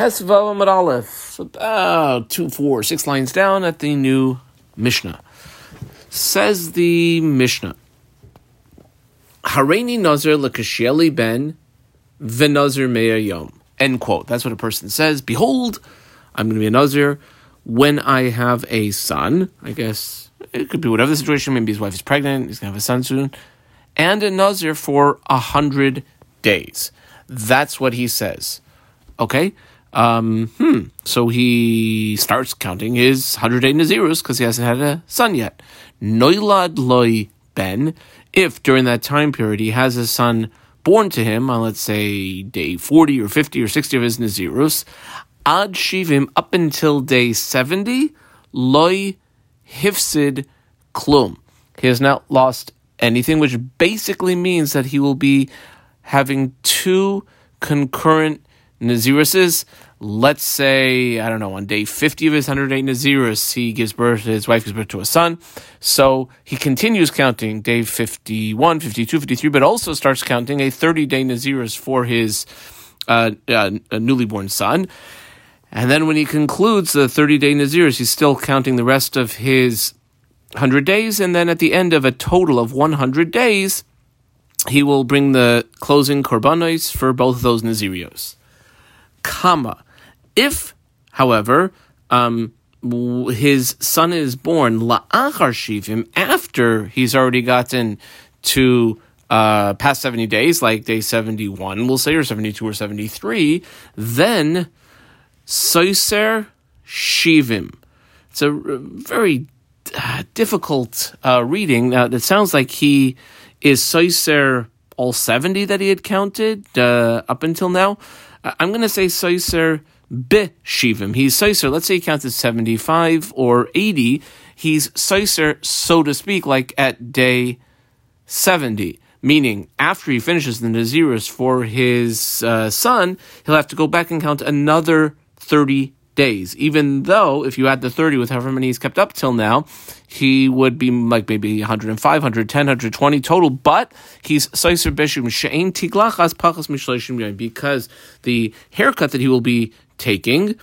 Tesvav Amud Aleph, about two, four, six lines down at the new Mishnah. Says the Mishnah, Hareini Nazir Lakashieli Ben Venazir Meir Yom. End quote. That's what a person says. Behold, I'm going to be a Nazir when I have a son. I guess it could be whatever the situation. Maybe his wife is pregnant. He's going to have a son soon. And a Nazir for a hundred days. That's what he says. Okay? Um, hmm. So he starts counting his 100 Nazirus because he hasn't had a son yet. Noilad loy ben. If during that time period he has a son born to him on, let's say, day 40 or 50 or 60 of his Nazirus, ad shivim up until day 70, loy hifsid klum. He has not lost anything, which basically means that he will be having two concurrent Naziruses. Let's say, I don't know, on day 50 of his 108 Nazirus, he gives birth, his wife gives birth to a son. So he continues counting day 51, 52, 53, but also starts counting a 30 day Nazirus for his uh, uh, newly born son. And then when he concludes the 30 day Nazirus, he's still counting the rest of his 100 days. And then at the end of a total of 100 days, he will bring the closing korbanos for both of those Nazirios. If, however, um, his son is born la'achar shivim after he's already gotten to uh, past 70 days, like day 71, we'll say, or 72 or 73, then soiser shivim. It's a very uh, difficult uh, reading. Uh, it sounds like he is soiser all 70 that he had counted uh, up until now. I'm going to say Soiser be Shivim. He's Soiser, let's say he counted 75 or 80. He's Soiser, so to speak, like at day 70. Meaning, after he finishes the Nazirus for his uh, son, he'll have to go back and count another 30 days. Even though, if you add the 30 with however many he's kept up till now, he would be like maybe 105, 110, 120 total. But he's Mishleishim because the haircut that he will be taking,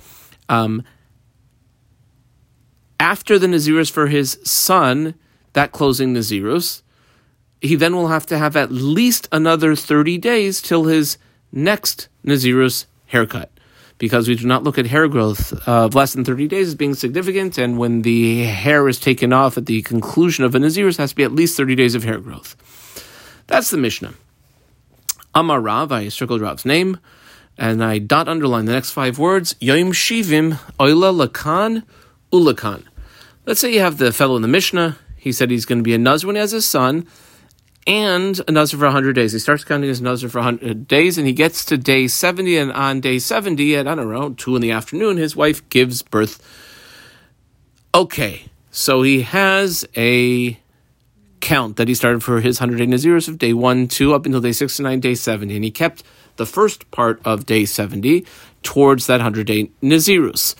um, after the Nazirus for his son, that closing Nazirus, he then will have to have at least another 30 days till his next Nazirus haircut because we do not look at hair growth of less than 30 days as being significant. And when the hair is taken off at the conclusion of a Nazir, it has to be at least 30 days of hair growth. That's the Mishnah. Amar Rav, I circled Rav's name, and I dot underline the next five words Yom Shivim, Oila Lakan, Ulakan. Let's say you have the fellow in the Mishnah. He said he's going to be a Nazir when he has a son and a nazir for 100 days. He starts counting his nazir for 100 days, and he gets to day 70, and on day 70, at, I don't know, 2 in the afternoon, his wife gives birth. Okay, so he has a count that he started for his 100 day Naziris of day 1, 2, up until day 69, day 70, and he kept the first part of day 70 towards that 100 day Nazirus.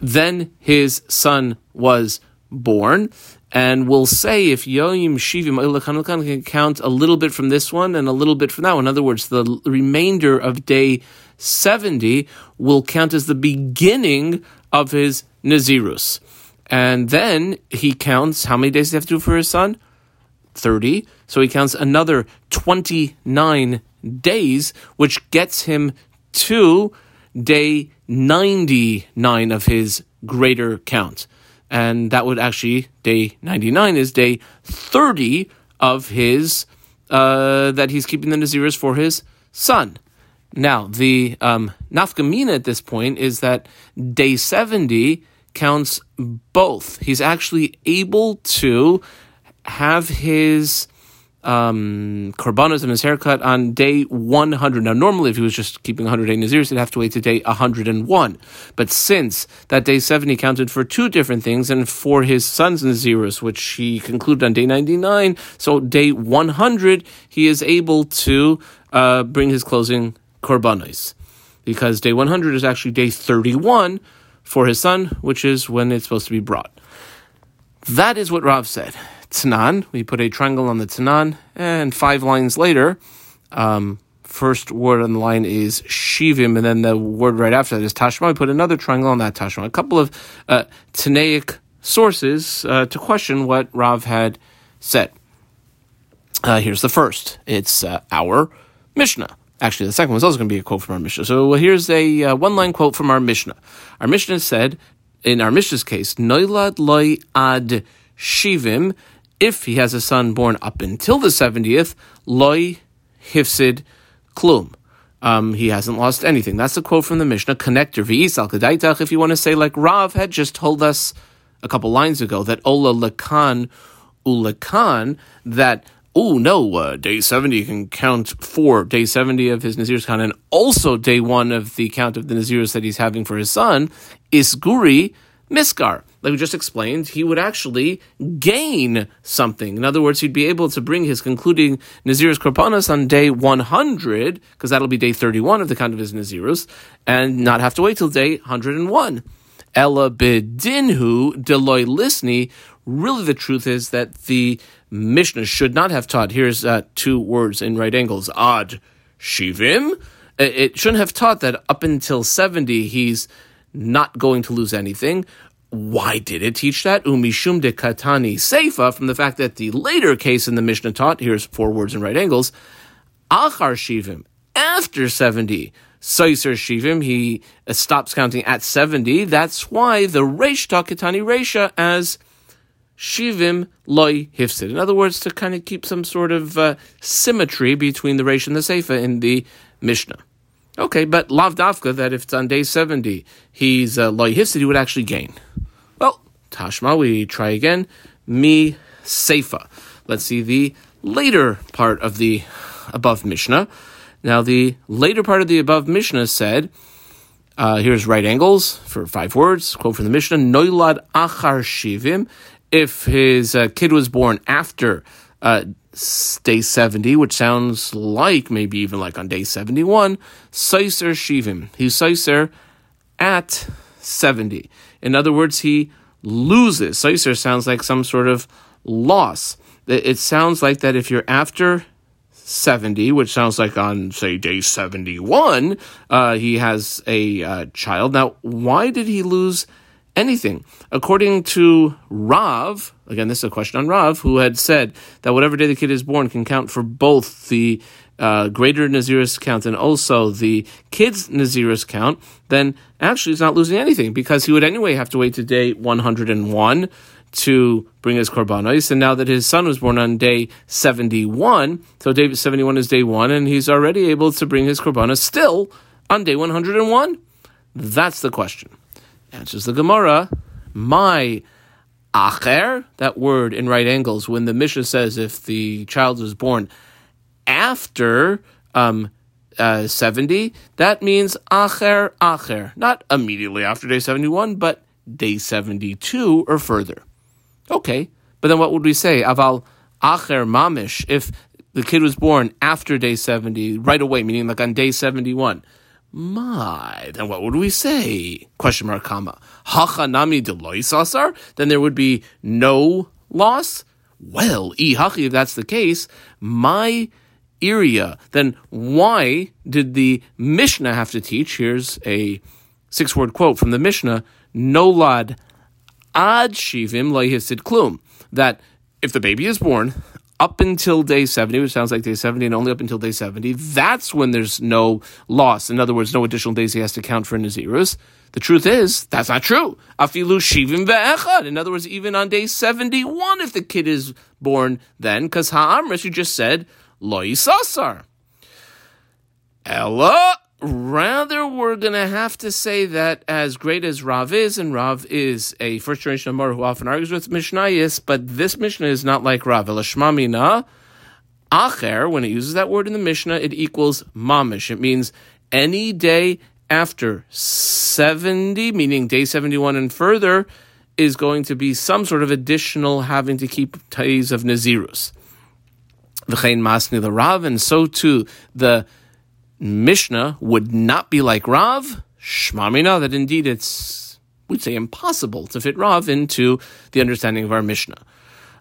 Then his son was born, and we'll say if Yoim Shivim Ilakan can count a little bit from this one and a little bit from that one. In other words, the remainder of day 70 will count as the beginning of his Nazirus. And then he counts how many days he have to do for his son? 30. So he counts another 29 days, which gets him to day 99 of his greater count and that would actually day 99 is day 30 of his uh, that he's keeping the naziris for his son. Now the um, at this point is that day 70 counts both. He's actually able to have his um, korbanos and his haircut on day 100. Now, normally, if he was just keeping 100 day Naziris, he'd have to wait to day 101. But since that day 70 counted for two different things, and for his son's Naziris, which he concluded on day 99, so day 100, he is able to uh, bring his closing korbanos. Because day 100 is actually day 31 for his son, which is when it's supposed to be brought. That is what Rav said. Tanan. We put a triangle on the Tanan, and five lines later, um, first word on the line is shivim, and then the word right after that is tashma. We put another triangle on that tashma. A couple of uh, Tanaic sources uh, to question what Rav had said. Uh, here's the first. It's uh, our Mishnah. Actually, the second one is also going to be a quote from our Mishnah. So here's a uh, one line quote from our Mishnah. Our Mishnah said, in our Mishnah's case, Noilad loy ad shivim, if he has a son born up until the 70th, loy hifsid klum. Um, he hasn't lost anything. That's a quote from the Mishnah. Connector v'is al If you want to say like Rav had just told us a couple lines ago that ola lakan ulakan that oh no, uh, day 70 can count for day 70 of his Nazir's count and also day one of the count of the Nazir's that he's having for his son, is Isguri Miskar. Like we just explained, he would actually gain something. In other words, he'd be able to bring his concluding Nazir's Korbanos on day 100, because that'll be day 31 of the count of his Nazirus, and not have to wait till day 101. Ella bedinhu deloy lisni. Really, the truth is that the Mishnah should not have taught. Here's uh, two words in right angles: ad shivim. It shouldn't have taught that up until seventy he's not going to lose anything. Why did it teach that? Umishum de katani seifa from the fact that the later case in the Mishnah taught. Here's four words in right angles: achar shivim after seventy. Saiser Shivim, he uh, stops counting at 70. That's why the Reish Katani Reisha as Shivim loy hifsid. In other words, to kind of keep some sort of uh, symmetry between the Reish and the Seifa in the Mishnah. Okay, but Lav Dafka, that if it's on day 70, he's uh, loy hifsid, he would actually gain. Tashma, we try again. Mi Seifa. Let's see the later part of the above Mishnah. Now, the later part of the above Mishnah said, uh, here's right angles for five words. Quote from the Mishnah: Noilad achar shivim if his uh, kid was born after uh, day 70, which sounds like maybe even like on day 71, Saiser Shivim. He's Saiser at 70. In other words, he loses. Saiser sounds like some sort of loss. It sounds like that if you're after 70, which sounds like on, say, day 71, uh, he has a uh, child. Now, why did he lose anything. According to Rav, again, this is a question on Rav, who had said that whatever day the kid is born can count for both the uh, greater Nazirus count and also the kid's Nazirus count, then actually he's not losing anything because he would anyway have to wait to day 101 to bring his korbanos. And now that his son was born on day 71, so day 71 is day one, and he's already able to bring his korbanos still on day 101? That's the question. Answers the Gemara, my acher, that word in right angles, when the Mishnah says if the child was born after um, uh, 70, that means acher, acher. Not immediately after day 71, but day 72 or further. Okay, but then what would we say? Aval acher mamish, if the kid was born after day 70, right away, meaning like on day 71. My, then what would we say? Question mark, comma. Hachanami deloisasar? Then there would be no loss? Well, ihachi, if that's the case, my then why did the Mishnah have to teach? Here's a six word quote from the Mishnah Nolad ad shivim hisid klum. That if the baby is born, up until day 70, which sounds like day 70 and only up until day 70, that's when there's no loss. In other words, no additional days he has to count for Nazirus. The truth is, that's not true. Afilu shivim ve'echad. In other words, even on day 71, if the kid is born then, because ha'amris, you just said, lo yisasar. Ella Rather, we're going to have to say that as great as Rav is, and Rav is a first generation Amar who often argues with Mishnayis, but this Mishnah is not like Rav. Elashmamina, acher, when it uses that word in the Mishnah, it equals mamish. It means any day after 70, meaning day 71 and further, is going to be some sort of additional having to keep days of Nazirus. V'chein masni the Rav, and so too the Mishnah would not be like Rav, Shmamina, that indeed it's, we'd say, impossible to fit Rav into the understanding of our Mishnah.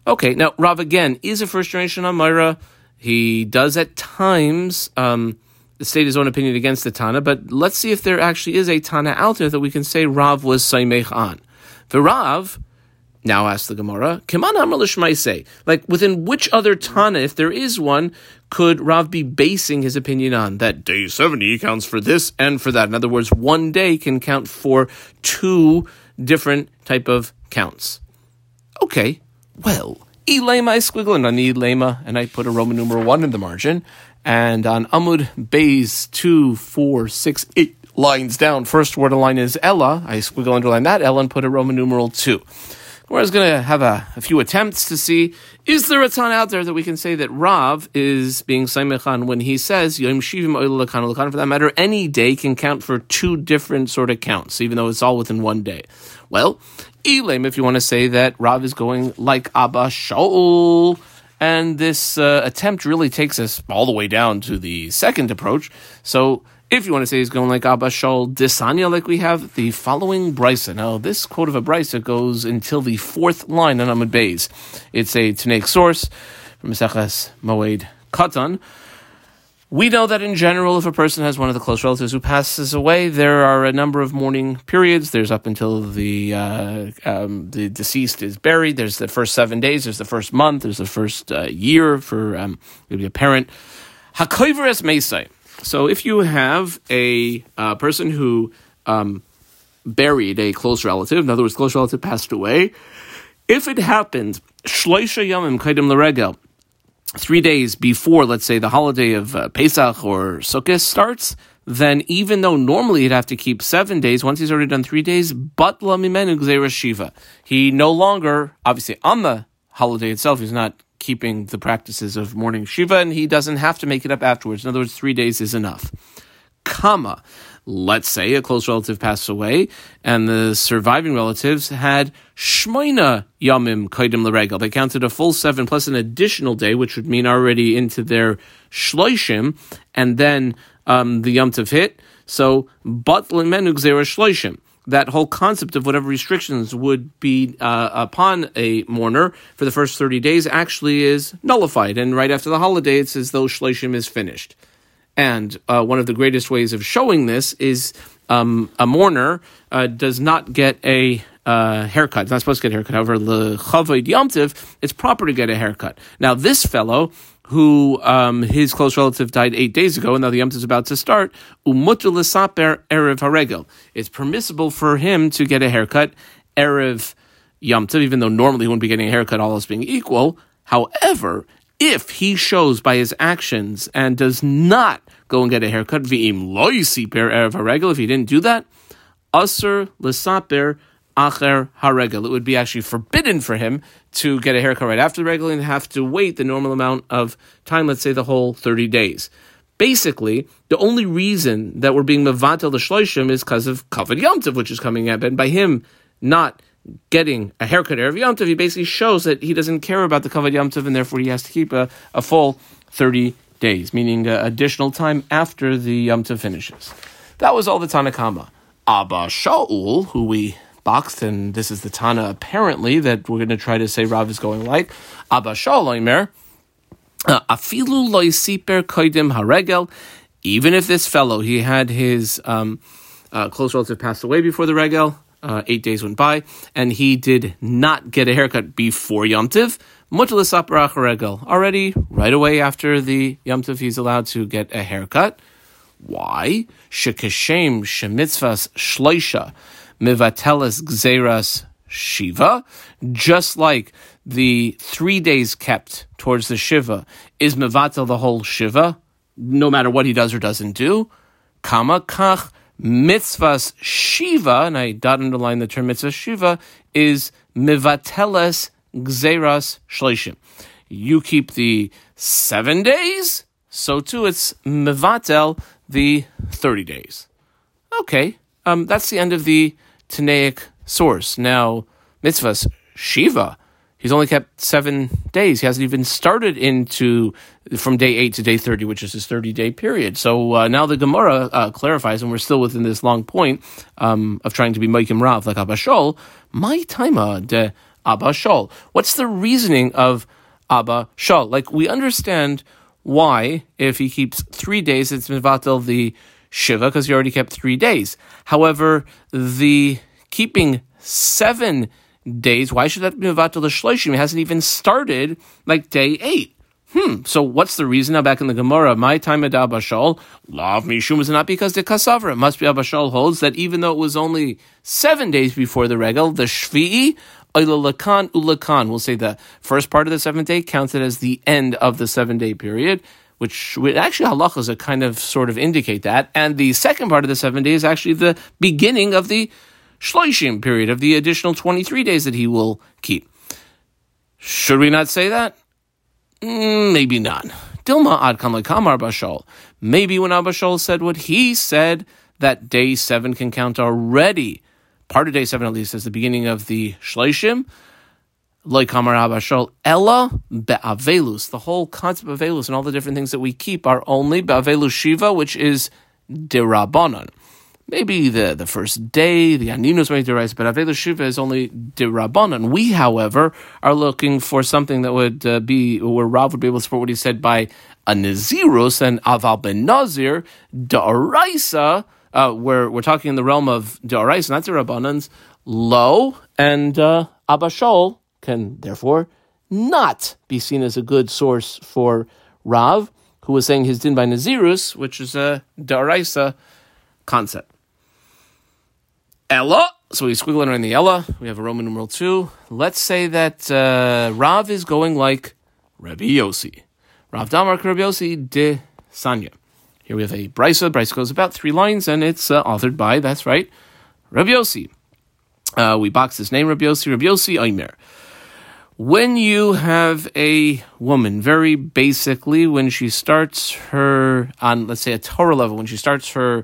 Okay, now Rav again is a first generation Amira. He does at times um, state his own opinion against the Tana, but let's see if there actually is a Tana out there that we can say Rav was Saimech on. The Rav, now asks the Gemara, Kiman say, like within which other Tana, if there is one, could Rav be basing his opinion on? That day 70 counts for this and for that. In other words, one day can count for two different type of counts. Okay, well, Elema I squiggle and on Elema, and I put a Roman numeral one in the margin. And on Amud Bays two, four, six, eight lines down, first word of line is Ella. I squiggle underline that Ella and put a Roman numeral two. We're just going to have a, a, few attempts to see is there a ton out there that we can say that Rav is being Saimechan when he says Yom Shivim For that matter, any day can count for two different sort of counts, even though it's all within one day. Well, Elam, if you want to say that Rav is going like Abba Shaul, and this uh, attempt really takes us all the way down to the second approach. So if you want to say he's going like Abba Shaul Disanya, like we have the following brisa. Now, this quote of a brisa goes until the fourth line on Amud Beis. It's a Tanaic source from Maseches Moed Katan. We know that in general, if a person has one of the close relatives who passes away, there are a number of mourning periods. There's up until the uh, um, the deceased is buried. There's the first seven days. There's the first month. There's the first uh, year for um, maybe a parent. Hakoiveres Mesai. So if you have a uh, person who um, buried a close relative, in other words, close relative passed away, if it happened yamim kaidim three days before, let's say, the holiday of uh, Pesach or Sukkot starts, then even though normally he'd have to keep seven days, once he's already done three days, but mimenu shiva. He no longer, obviously, on the holiday itself, he's not keeping the practices of morning shiva, and he doesn't have to make it up afterwards. In other words, three days is enough. Comma let's say a close relative passed away and the surviving relatives had shmoina yamim kaidim l'regel. They counted a full seven plus an additional day, which would mean already into their shloishim, and then um, the yom hit. So, but l'menu gzera shloishim that whole concept of whatever restrictions would be uh, upon a mourner for the first 30 days actually is nullified. And right after the holiday, it's as though Shloshim is finished. And uh, one of the greatest ways of showing this is um, a mourner uh, does not get a uh, haircut. It's not supposed to get a haircut. However, the yomtiv, it's proper to get a haircut. Now, this fellow who um, his close relative died eight days ago, and now the yomtiv is about to start, erev haregel. It's permissible for him to get a haircut erev yomtiv, even though normally he wouldn't be getting a haircut, all else being equal. However, if he shows by his actions and does not go and get a haircut, v'im lo erev haregel, if he didn't do that, aser l'saper acher haregel. It would be actually forbidden for him to get a haircut right after the regel and have to wait the normal amount of time, let's say the whole 30 days. Basically, the only reason that we're being mevatel the shloishim is because of kavod yomtiv, which is coming up, and by him not getting a haircut Erev Yom Tov, he basically shows that he doesn't care about the Kavod Yom Tov and therefore he has to keep a, a full 30 days, meaning uh, additional time after the Yom Tov finishes. That was all the Tanakama. Abba Shaul, who we boxed, and this is the Tana apparently that we're going to try to say Rav is going like. Abba Shaul Oimer, uh, Afilu loisiper koidim haregel, even if this fellow, he had his um, uh, close relative passed away before the regel, uh, eight days went by, and he did not get a haircut before Yom Tiv. Already, right away after the Yom Tiv, he's allowed to get a haircut. Why? Shekashem shemitzvas shleisha mivateles gzeras shiva, just like the three days kept towards the shiva is mivatel the whole shiva, no matter what he does or doesn't do. Kama kach mitzvahs shiva, and I dot underline the term mitzvah shiva, is mivateles gzeras shleishim. You keep the seven days, so too it's mivatel the 30 days. Okay, um, that's the end of the Tanaic source. Now, mitzvahs shiva, He's only kept seven days. He hasn't even started into from day eight to day 30, which is his 30 day period. So uh, now the Gemara uh, clarifies, and we're still within this long point um, of trying to be Maikim Rav, like Abba Shol. My taima de Abba Shol. What's the reasoning of Abba Shol? Like we understand why, if he keeps three days, it's mivatel the shiva because he already kept three days. However, the keeping seven days, why should that be mivatel the shloshim? It hasn't even started like day eight. Hmm. So what's the reason? Now back in the Gemara, my time at Abba Shaul, lav mishum is not because the kasavra. It must be Abba Shaul holds that even though it was only seven days before the regal, the shvi'i Lakan ulakan. We'll say the first part of the seventh day counted as the end of the seven day period, which actually halachas are kind of sort of indicate that. And the second part of the seven days is actually the beginning of the shloishim period of the additional 23 days that he will keep. Should we not say that? Mm, maybe not. Dilma ad kamar bashal. Maybe when Abba Shaul said what he said, that day seven can count already part of day seven at least as the beginning of the Shleishim. Ella be'avelus. The whole concept of avelus and all the different things that we keep are only be'avelus shiva, which is dirabanan. Maybe the, the first day, the aninus may derive, but avelus shiva is only dirabanan. We, however, are looking for something that would uh, be where Rav would be able to support what he said by a nazirus and aval ben nazir da'araisa uh, we're, we're talking in the realm of Da'arais, not Rabbanans, low, and uh, Abba Shaul can therefore not be seen as a good source for Rav, who was saying his din by Nazirus, which is a Da'araisa concept. Ella, so we squiggle in the Ella, we have a Roman numeral 2. Let's say that uh, Rav is going like Rabbi Yossi. Rav Damar Rabbi Yossi de Sanya. Here we have a brisa. Brisa goes about three lines, and it's uh, authored by, that's right, Rabbi Yossi. Uh, we box his name, Rabbi Yossi, Rabbi Yossi Aimer. When you have a woman, very basically, when she starts her, on let's say a Torah level, when she starts her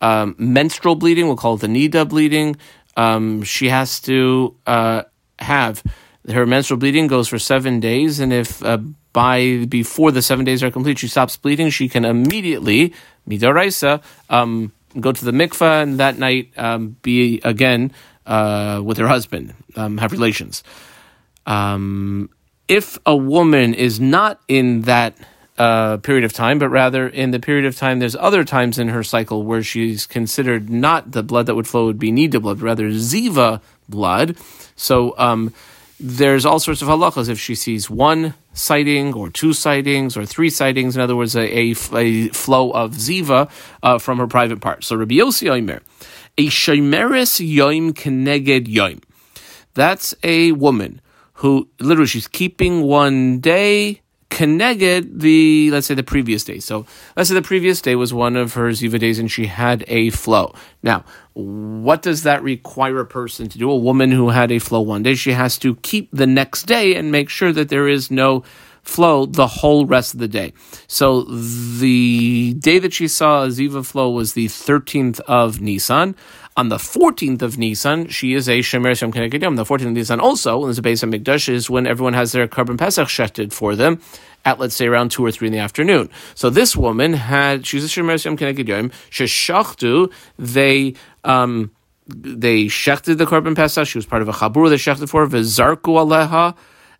um, menstrual bleeding, we'll call it the Nida bleeding, um, she has to uh, have her menstrual bleeding goes for seven days, and if uh, by before the seven days are complete, she stops bleeding, she can immediately, midaraisa, um, go to the mikvah and that night um, be again uh, with her husband, um, have relations. Um, if a woman is not in that uh, period of time, but rather in the period of time, there's other times in her cycle where she's considered not the blood that would flow would be nida blood, rather ziva blood. So um, there's all sorts of halachas if she sees one sighting or two sightings or three sightings. In other words, a, a, a flow of ziva uh, from her private part. So Rabbi Yossi Omer, a shemeres yoim keneged yoim. That's a woman who literally she's keeping one day connected the let's say the previous day. So let's say the previous day was one of her ziva days and she had a flow. Now, what does that require a person to do? A woman who had a flow one day, she has to keep the next day and make sure that there is no flow the whole rest of the day. So the day that she saw a ziva flow was the 13th of Nisan. On the 14th of Nisan, she is a Shemer Shem Keneged Yom. The 14th of Nisan also, when there's a base of Mikdash, is when everyone has their korban Pesach shechted for them at, let's say, around 2 or 3 in the afternoon. So this woman had, she's a Shemer Shem Keneged Yom, Sheshachtu, they, um, they shechted the korban Pesach. She was part of a chabur they shechted for. V'zarku aleha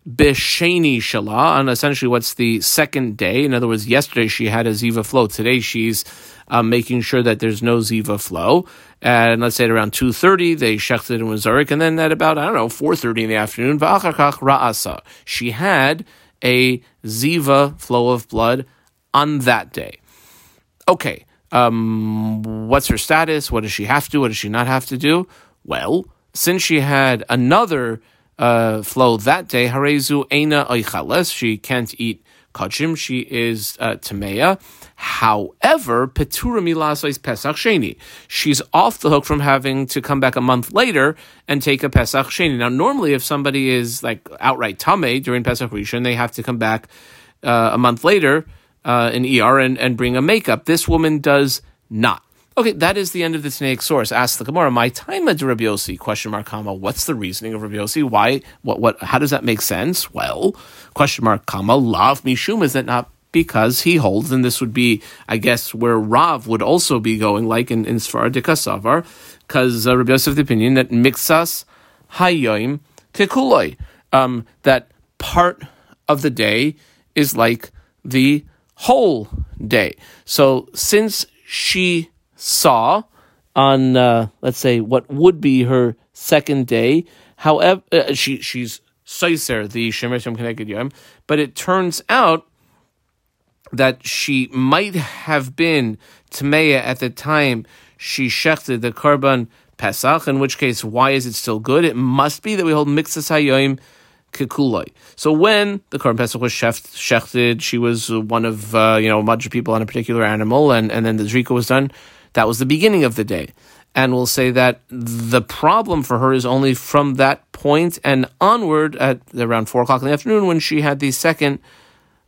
b'sheni shala. And essentially, what's the second day? In other words, yesterday she had a ziva flow. Today she's um, making sure that there's no ziva flow. And let's say at around 2.30, they shechted in Wazarik. And then at about, I don't know, 4.30 in the afternoon, v'achakach ra'asa. She had a ziva flow of blood on that day. Okay, um, what's her status? What does she have to? Do? What does she not have to do? Well, since she had another uh, flow that day, harezu eina oichales, she can't eat kachim, she is uh, tameya. However, Petura Milasois Pesach Sheni. She's off the hook from having to come back a month later and take a Pesach Sheni. Now, normally, if somebody is like outright Tame during Pesach Rishon, they have to come back uh, a month later uh, in ER and, and bring a makeup. This woman does not. Okay, that is the end of the Tanaic source. Ask the Gemara, my time at Rabbi Yossi, question mark, comma, what's the reasoning of Rabbi Yossi? Why, what, what, how does that make sense? Well, question mark, comma, lav mishum, is that not because he holds, and this would be, I guess, where Rav would also be going, like in, in Sfar Dikasavar, because uh, Rabbi Yosef the opinion that mixas hayoim kekuloi, um, that part of the day is like the whole day. So since she saw on, uh, let's say, what would be her second day, however, uh, she she's Seiser, the Keneged Yom, but it turns out that she might have been Tameya at the time she shechted the Karban Pesach, in which case, why is it still good? It must be that we hold Mixas Hayoim Kikuloi. So when the Karban Pesach was shechted, she was one of, uh, you know, a bunch of people on a particular animal, and, and then the Zrika was done. That was the beginning of the day. And we'll say that the problem for her is only from that point and onward at around four o'clock in the afternoon when she had the second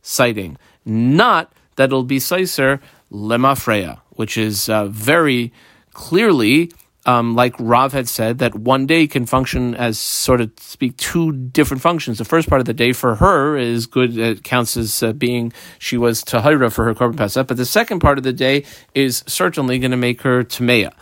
sighting. Not that it'll be Seiser Lemafreya, which is uh, very clearly um, like Rav had said, that one day can function as sort of speak two different functions. The first part of the day for her is good; it counts as uh, being she was tahira for her korban pesach. But the second part of the day is certainly going to make her tameya.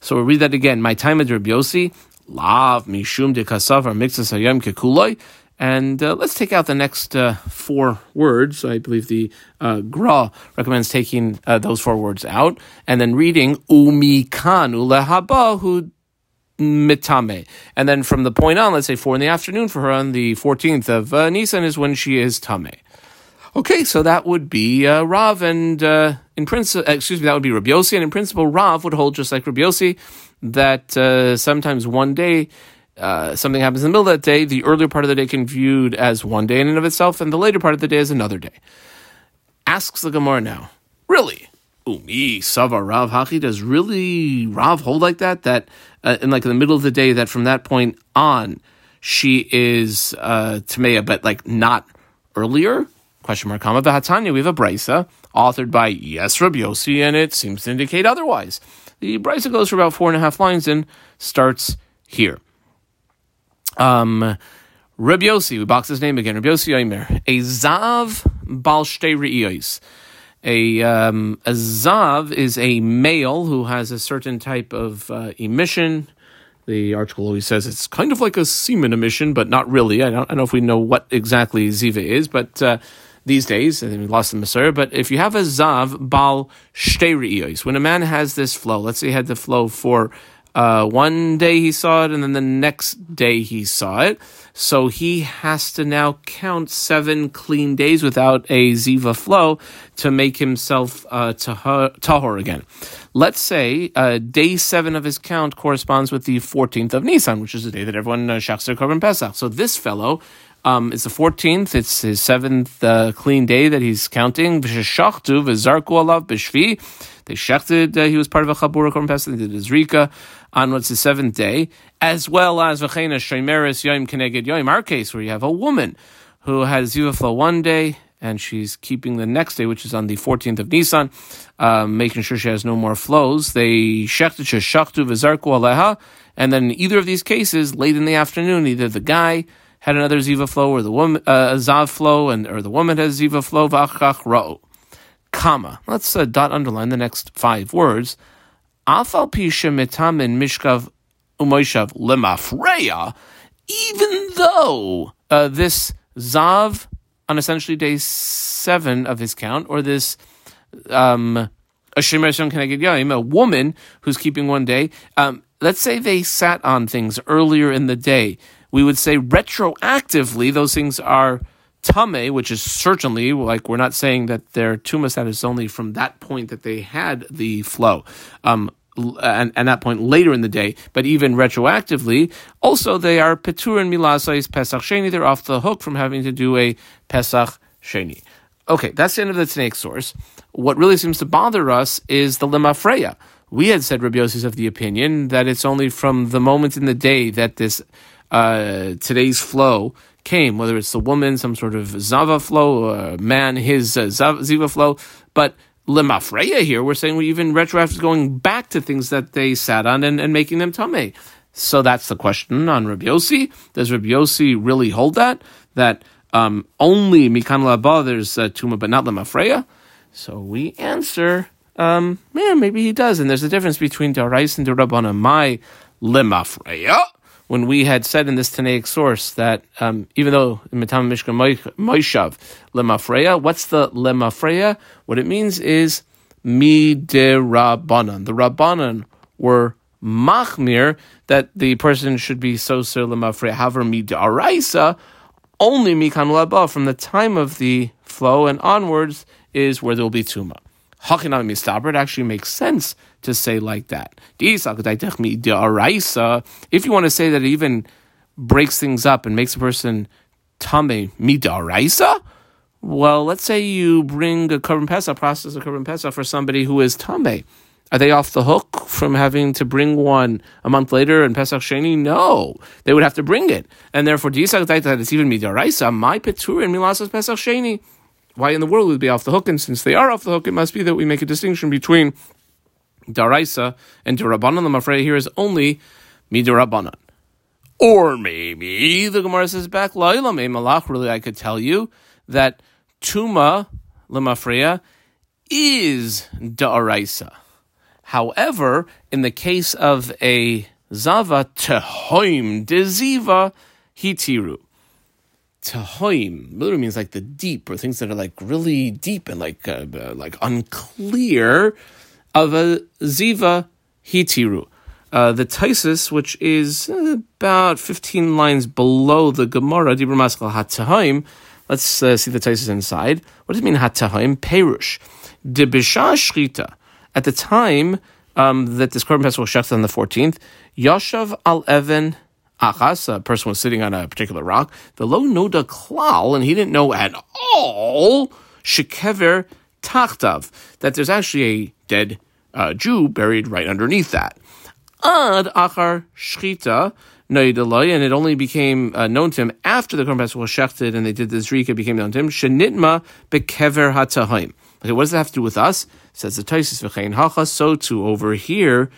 So we'll read that again. My time at Rabbi Yossi, lav mishum de kasav or mixas hayom kekuloi. And uh, let's take out the next uh, four words. I believe the uh, Gra recommends taking uh, those four words out and then reading umikanu lehabahu mitame. And then from the point on, let's say four in the afternoon for her on the 14th of uh, Nisan is when she is tame. Okay, so that would be uh, Rav, and uh, in principle, excuse me, that would be Rabbi Yossi, and in principle, Rav would hold just like Rabbi Yossi that uh, sometimes one day uh, something happens in the middle of that day, the earlier part of the day can be viewed as one day in and of itself, and the later part of the day as another day. Asks the Gemara now, really? Umi Sava Rav Hachi does really Rav hold like that? That uh, in like in the middle of the day, that from that point on, she is uh, Tameya, but like not earlier? Question mark. Kama Vahatanya. We have a brisa authored by Yes Rabbi Yossi, and it seems to indicate otherwise. The brisa goes for about four and a half lines and starts here. Um, Rabbi Yossi, we box his name again. Rabbi Yossi Omer, a zav bal shtei A, um, a zav is a male who has a certain type of uh, emission. The article always says it's kind of like a semen emission, but not really. I don't, I don't know if we know what exactly ziva is, but uh, these days, and we lost the Masur, but if you have a zav bal shtei when a man has this flow, let's say he had the flow for uh, one day he saw it, and then the next day he saw it. So he has to now count seven clean days without a ziva flow to make himself uh, tahor again. Let's say uh, day seven of his count corresponds with the 14th of Nisan, which is the day that everyone uh, shachs their korban pesach. So this fellow um, it's the 14th. It's his seventh uh, clean day that he's counting. They shechted. Uh, he was part of a chabura korban pesach. They did his rika on what's the seventh day, as well as v'chena shaymeres yoim keneged yoim. Our case where you have a woman who has ziva flow one day and she's keeping the next day, which is on the 14th of Nisan, um, making sure she has no more flows. They shechted shechtu v'zarku aleha, and then in either of these cases, late in the afternoon, either the guy had another ziva flow, or the woman uh, zav flow, and or the woman has ziva flow. V'achach ra'u, comma. Let's uh, dot underline the next five words. Mishkav umoishav lemafreya. Even though uh, this zav on essentially day seven of his count, or this um, a woman who's keeping one day. Um, let's say they sat on things earlier in the day we would say retroactively those things are tame, which is certainly like we're not saying that their tuma status only from that point that they had the flow. Um, and, and that point later in the day, but even retroactively, also they are petur and milasais pesach sheni. They're off the hook from having to do a pesach sheni. Okay, that's the end of the snake source. What really seems to bother us is the lemafreya. We had said Rabbi Yossi is of the opinion that it's only from the moment in the day that this uh, today's flow came, whether it's the woman, some sort of zava flow, or man, his uh, ziva flow. But lemafreya here, we're saying we even retroactive going back to things that they sat on and, and making them tame. So that's the question on Rabbi Yossi. Does Rabbi Yossi really hold that? That um, only mikan laba there's uh, tuma, but not lemafreya? So we answer, um, yeah, maybe he does. And there's a difference between Darais and Durabana. My lemafreya when we had said in this Tanaic source that um, even though in Matam Mishkan Moishav Lemafreya, what's the Lemafreya? What it means is Midirabanan. The Rabbanan were machmir that the person should be so sir lemafreya. However, midaraisa only mikan laba from the time of the flow and onwards is where there will be tuma. Hakinam mistaber, it actually makes sense to say like that. If you want to say that it even breaks things up and makes a person tame well, let's say you bring a korban pesach, process of korban pesach for somebody who is tame. Are they off the hook from having to bring one a month later in Pesach Sheni? No, they would have to bring it, and therefore, that it's even midaraisa. My petur and milasas Pesach Sheni why in the world would be off the hook? And since they are off the hook, it must be that we make a distinction between daraisa and derabanan. I'm afraid here is only midirabanan. Or maybe the Gemara says back, Laila malach. Really, I could tell you that tuma lemafreya is daraisa. However, in the case of a zava tehoim deziva hitiru. Tahoim literally means like the deep, or things that are like really deep and like uh, uh, like unclear. Of a ziva hitiru, uh, the Taisis, which is about fifteen lines below the Gemara Dibur Maskal Hatahaim. Let's uh, see the Taisis inside. What does it mean Hatahaim? Perush de Shrita. At the time um, that this korban pesach was shechted on the fourteenth, Yashav al Evan Achas, a person was sitting on a particular rock, the lo noda klal, and he didn't know at all, shekever tachtav, that there's actually a dead uh, Jew buried right underneath that. Ad achar shchita, and it only became uh, known to him after the Korban was shechted and they did the zrika, became known to him. Shenitma bekever hatahim. Okay, what does that have to do with us? Says the Taisis v'chein hacha. So too over here,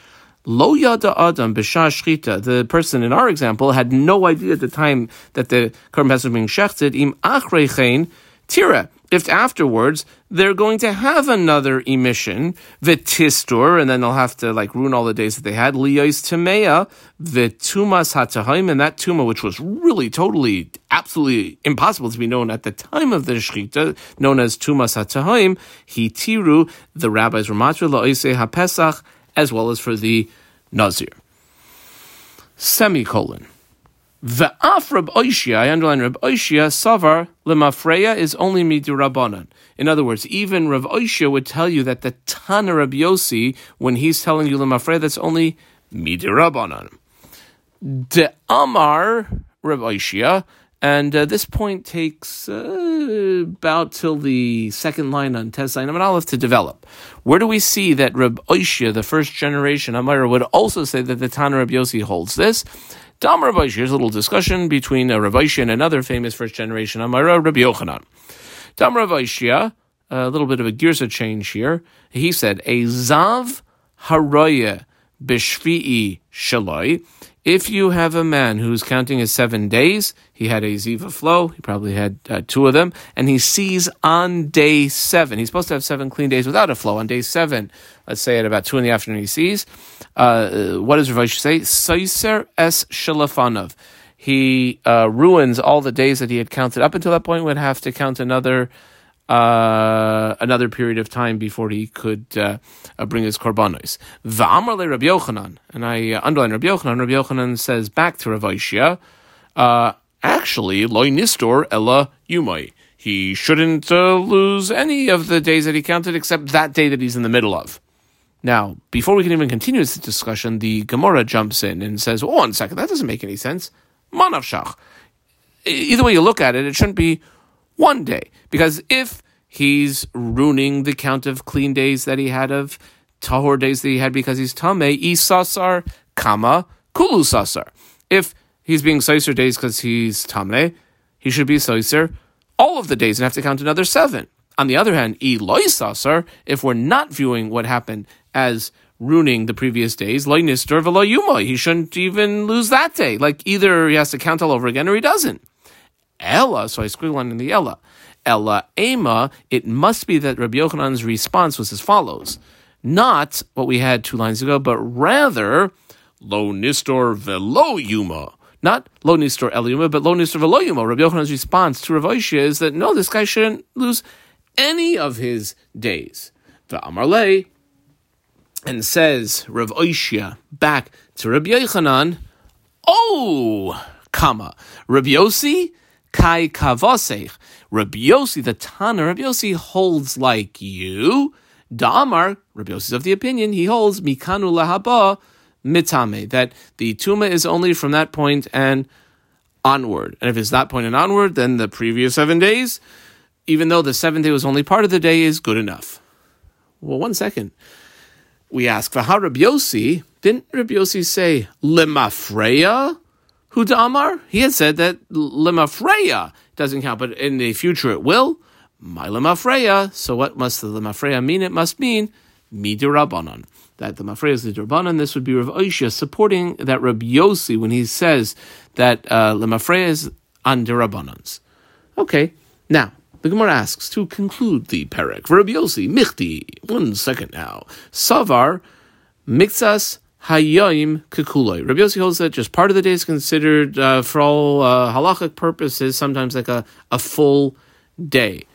Lo yada adam b'shah shchita. The person in our example had no idea at the time that the korban was being shechted. Im achrechein tira. If afterwards they're going to have another emission, vitistur, and then they'll have to like ruin all the days that they had. Liyos tamea vitumas hatahim, and that tuma, which was really totally, absolutely impossible to be known at the time of the shechita, known as tumas hatahim, hitiru. The rabbis were matra la'isei hapesach as well as for the Nazir. Semicolon. Ve'af Rab Oishia, I underline Rab Oishia, Savar Lemafreya is only Midirabanan. In other words, even Rav Oishia would tell you that the Tana Rab Yosi, when he's telling you Lemafreya, that's only Midirabanan. De Amar Rav Oishia, and uh, this point takes uh, about till the second line on and Aleph to develop. Where do we see that Reb Oishia, the first generation Amira, would also say that the Tana Reb Yossi holds this? Dam Reb Oishia, here's a little discussion between uh, Reb Oishia and another famous first generation Amira, Reb Yochanan. Dam Reb Oishia, a little bit of a girsa change here. He said, A Zav Haroya Bishvi'i Shaloi if you have a man who's counting his seven days, he had a ziva flow, he probably had uh, two of them, and he sees on day seven, he's supposed to have seven clean days without a flow. On day seven, let's say at about two in the afternoon, he sees, uh, what does Rav say? Saiser es shalafanov. He uh, ruins all the days that he had counted up until that point, would have to count another uh, another period of time before he could uh, uh, bring his korbanos. V'amar le Rabbi Yochanan, and I uh, underline Rabbi Yochanan. Rabbi Yochanan says back to Rav Aishia, uh, actually, loy nistor ella yumai. He shouldn't uh, lose any of the days that he counted except that day that he's in the middle of. Now, before we can even continue this discussion, the Gemara jumps in and says, "Oh, one second, that doesn't make any sense." Manavshach. Either way you look at it, it shouldn't be one day. Because if he's ruining the count of clean days that he had of tahor days that he had because he's tame, isasar kama kulusasar. If he's being soiser days because he's tame, he should be soiser all of the days and have to count another seven. On the other hand, iloisasar, if we're not viewing what happened as ruining the previous days, he shouldn't even lose that day. Like either he has to count all over again or he doesn't. Ella, so I squiggle on in the Ella. Ella Ema, it must be that Rabbi Yochanan's response was as follows. Not what we had two lines ago, but rather, Lo Nistor Velo Yuma. Not lo nistor eliyuma, but lo nistor Velo Yuma. Rabbi Yochanan's response to Rav Oishia is that no, this guy shouldn't lose any of his days. The Amarle and says Rav Oishia back to Rabbi Yochanan, oh, comma, Rabbi Yossi, kai kavosech. Rabbi the Tana, Rabbi holds like you. Damar, Rabbi is of the opinion, he holds mikanu lahaba mitame, that the tuma is only from that point and onward. And if it's that point and onward, then the previous seven days, even though the seventh day was only part of the day, is good enough. Well, one second. We ask, V'ha Rabbi Yossi, didn't Rabbi say, Lemafreya? Who Amar? He had said that Lemafreya doesn't count, but in the future it will. My Lemafreya. So what must the Lemafreya mean? It must mean Midirabanan. That the Mafreya is the Durbanan. This would be Rav Oishia supporting that Rabbi Yossi when he says that uh, Lemafreya is on Durabanans. Okay, now the Gemara asks to conclude the perek. Rabbi Yossi, Michti, one second now. Savar, Mixas Hayoim Kekuloi. Rabbi Yossi holds that just part of the day is considered, uh, for all uh, halachic purposes, sometimes like a, a full day.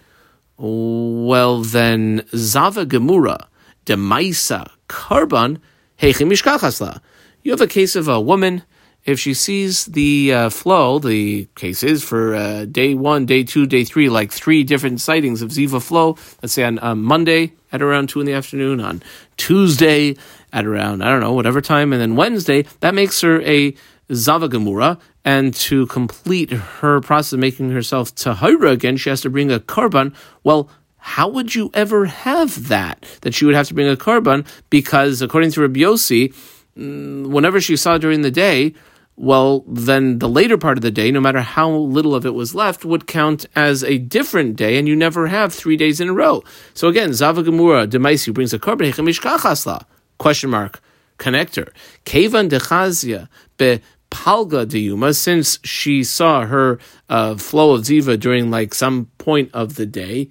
Well, then, Zava Gemura, Demaisa Karban, Heichim You have a case of a woman if she sees the uh, flow, the cases for uh, day one, day two, day three, like three different sightings of Ziva flow, let's say on, on Monday at around two in the afternoon, on Tuesday at around, I don't know, whatever time, and then Wednesday, that makes her a Zavagamura. And to complete her process of making herself Tahira again, she has to bring a Karban. Well, how would you ever have that? That she would have to bring a Karban, because according to Rabbi mm, whenever she saw during the day, well, then the later part of the day, no matter how little of it was left, would count as a different day, and you never have three days in a row. So again, Zavagamura Demaisi brings a korban, Hechemishkachasla, question mark, connector. Kevan Dechazia, be Palga Yuma, since she saw her uh, flow of Ziva during like some point of the day,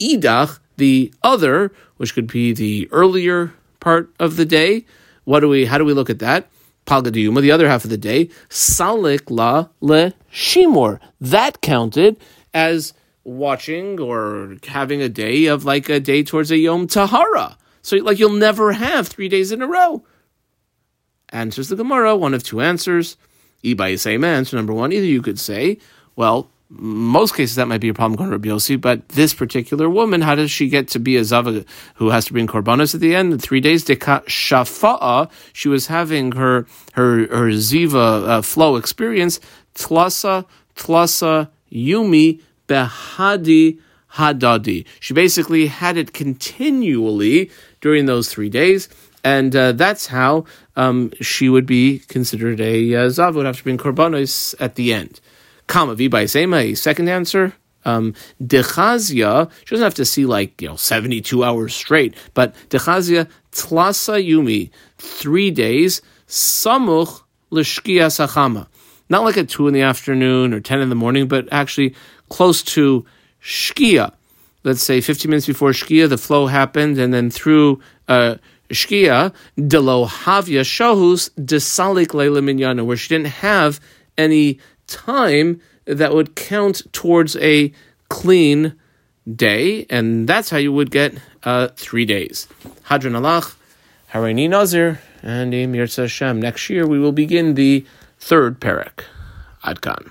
Idach, the other, which could be the earlier part of the day, what do we, how do we look at that? Palga Palgadiyuma, the other half of the day, Salik la le Shimor. That counted as watching or having a day of like a day towards a Yom Tahara. So like you'll never have three days in a row. Answers the Gemara, one of two answers. Ibai same answer number one. Either you could say, well, most cases that might be a problem going Rabbi Yossi, but this particular woman, how does she get to be a zava who has to bring korbanos at the end? In three days, deka shafa'a, she was having her her her ziva uh, flow experience. Tlasa tlasa yumi behadi hadadi. She basically had it continually during those three days. And uh, that's how um, she would be considered a uh, have to bring korbanos at the end. Kama by Sema, second answer. Um, Dechazia, she doesn't have to see like, you know, 72 hours straight, but Dechazia Tlasa Yumi, three days, Samuch Lishkia Sachama. Not like at 2 in the afternoon or 10 in the morning, but actually close to Shkia. Let's say 15 minutes before Shkia, the flow happened, and then through uh, Shkia, Delo Havya Shahus Desalik Leila Minyana, where she didn't have any time that would count towards a clean day, and that's how you would get uh, three days. Hadran Alach, Harini Nazir, and Emir Hashem. Next year we will begin the third parak. Adkan.